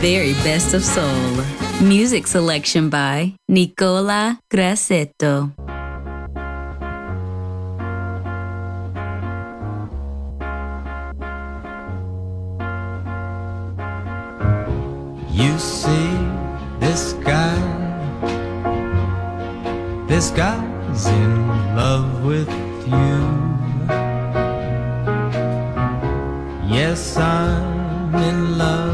very best of soul. Music selection by Nicola Grassetto. You see this guy, this guy's in love with you. Yes, I'm in love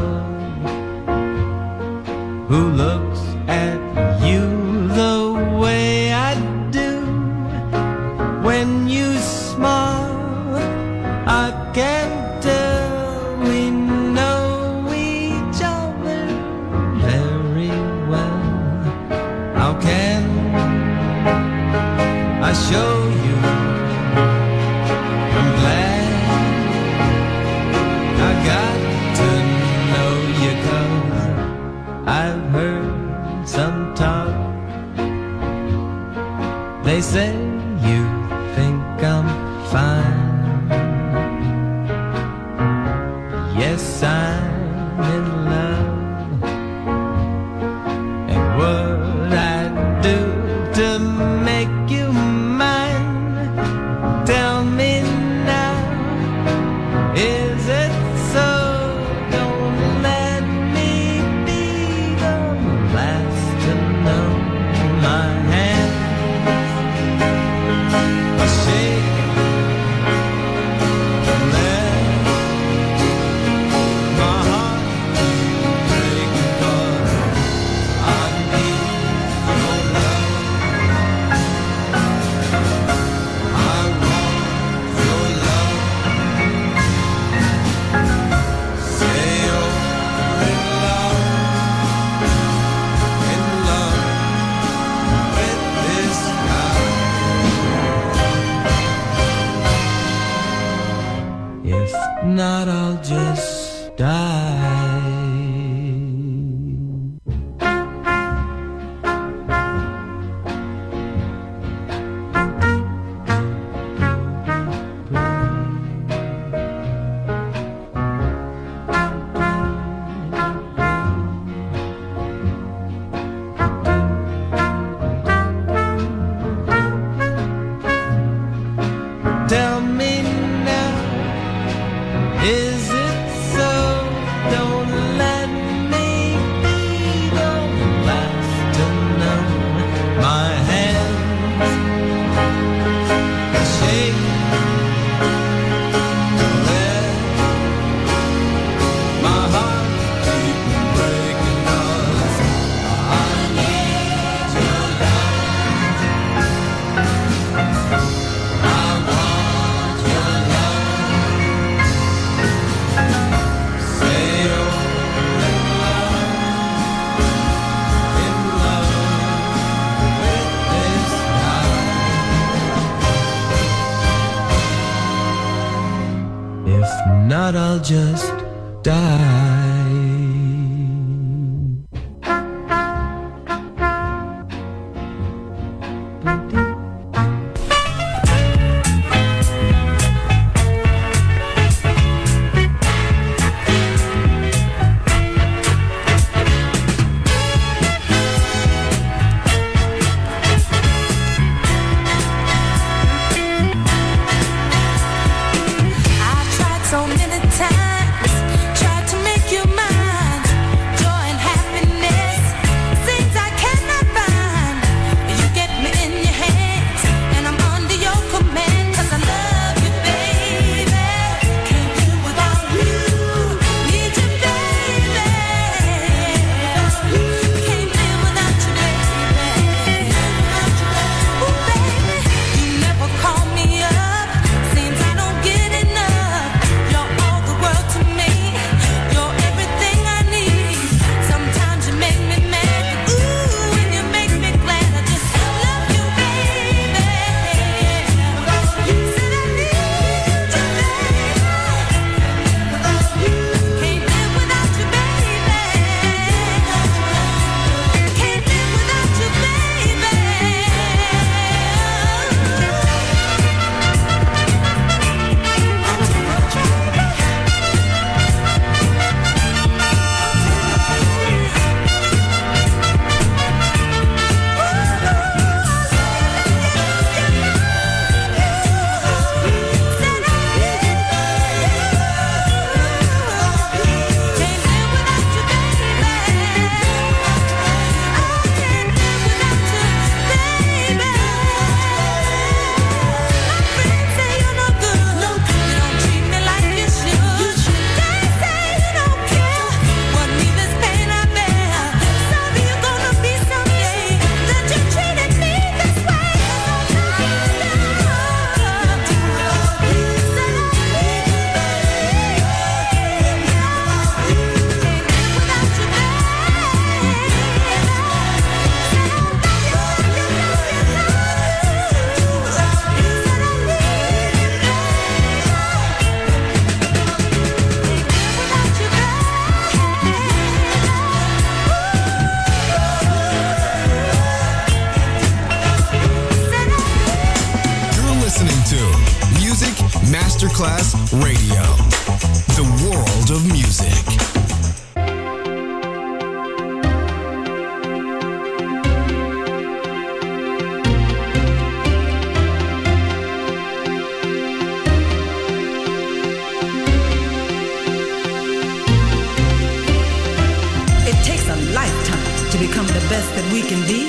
to become the best that we can be.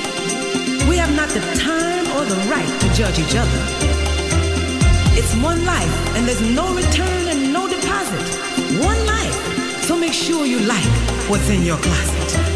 We have not the time or the right to judge each other. It's one life, and there's no return and no deposit. One life. So make sure you like what's in your closet.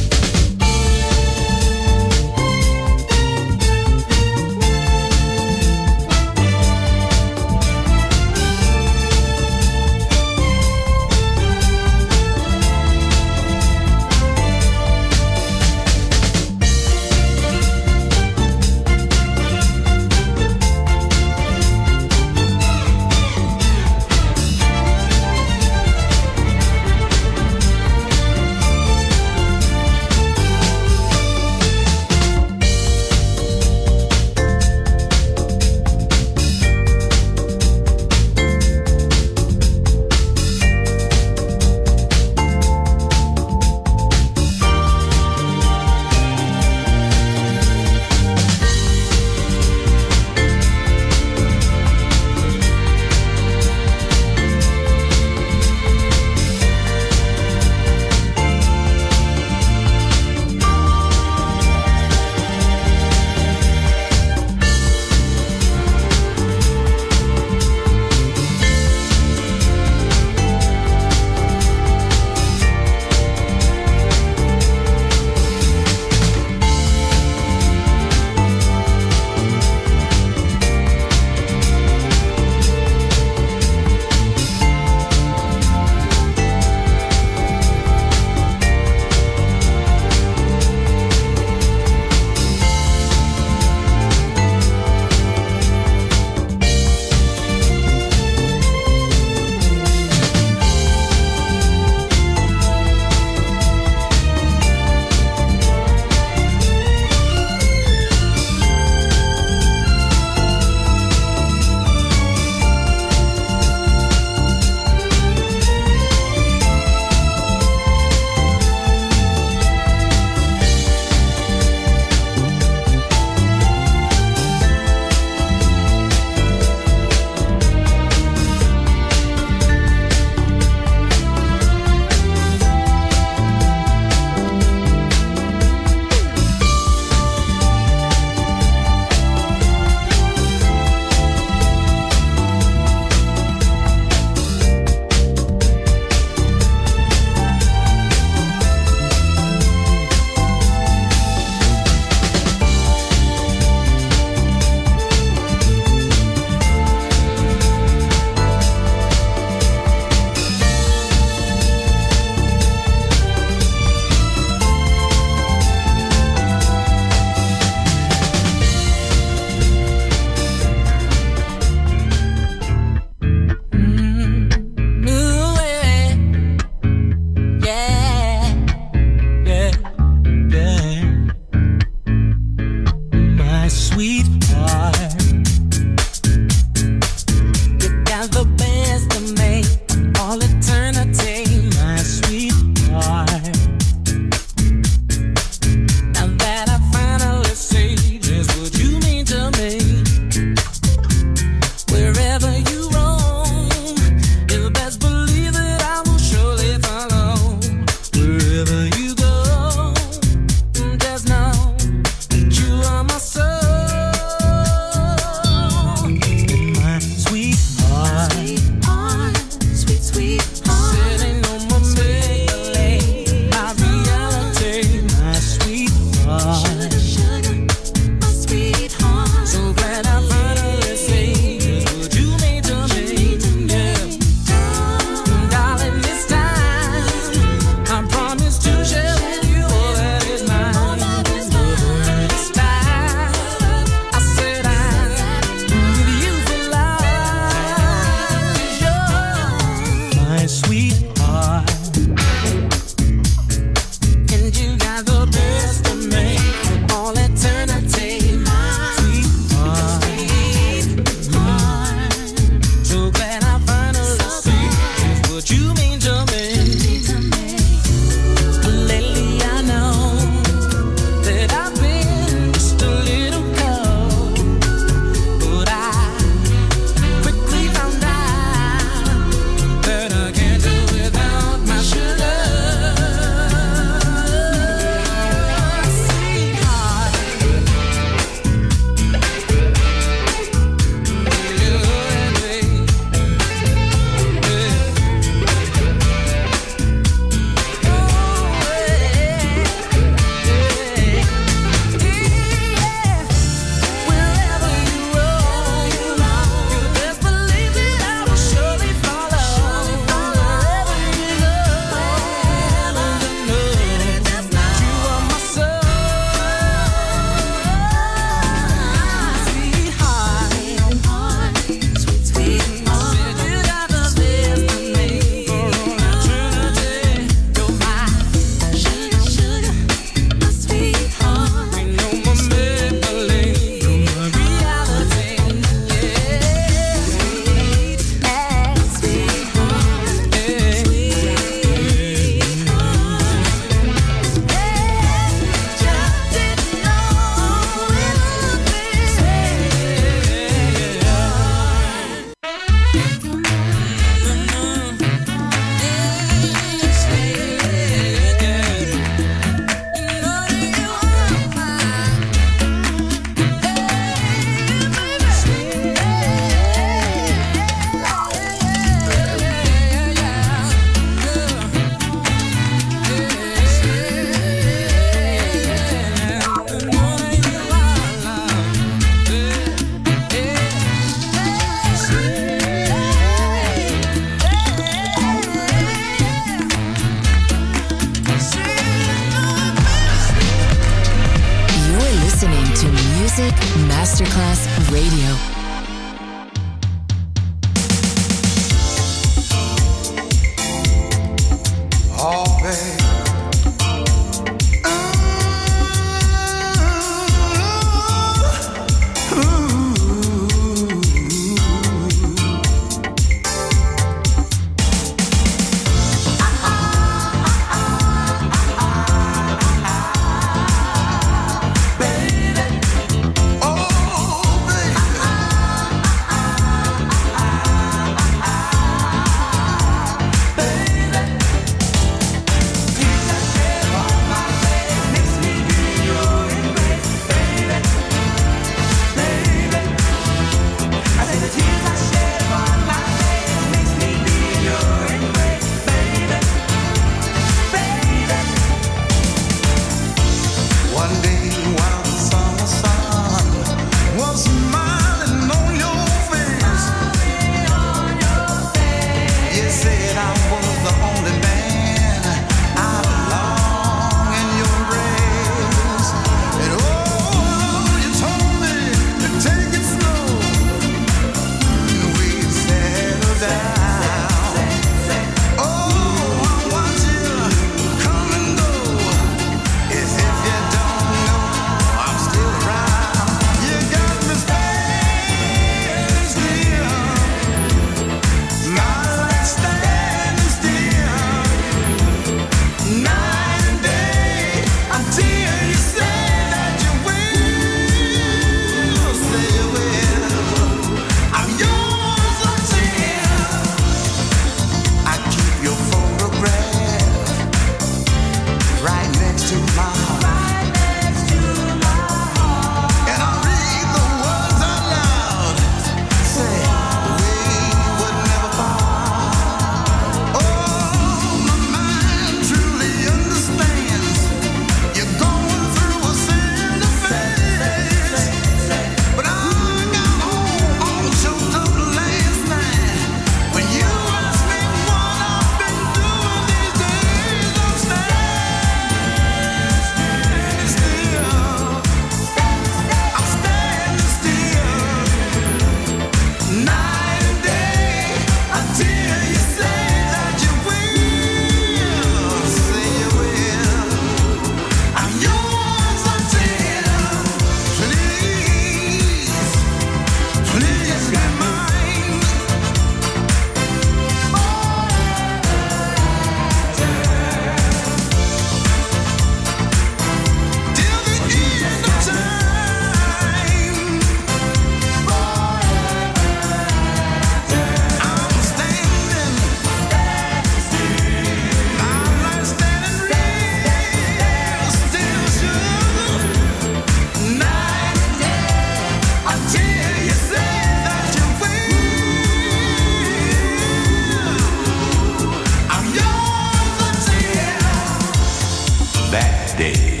that day.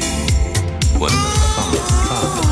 When the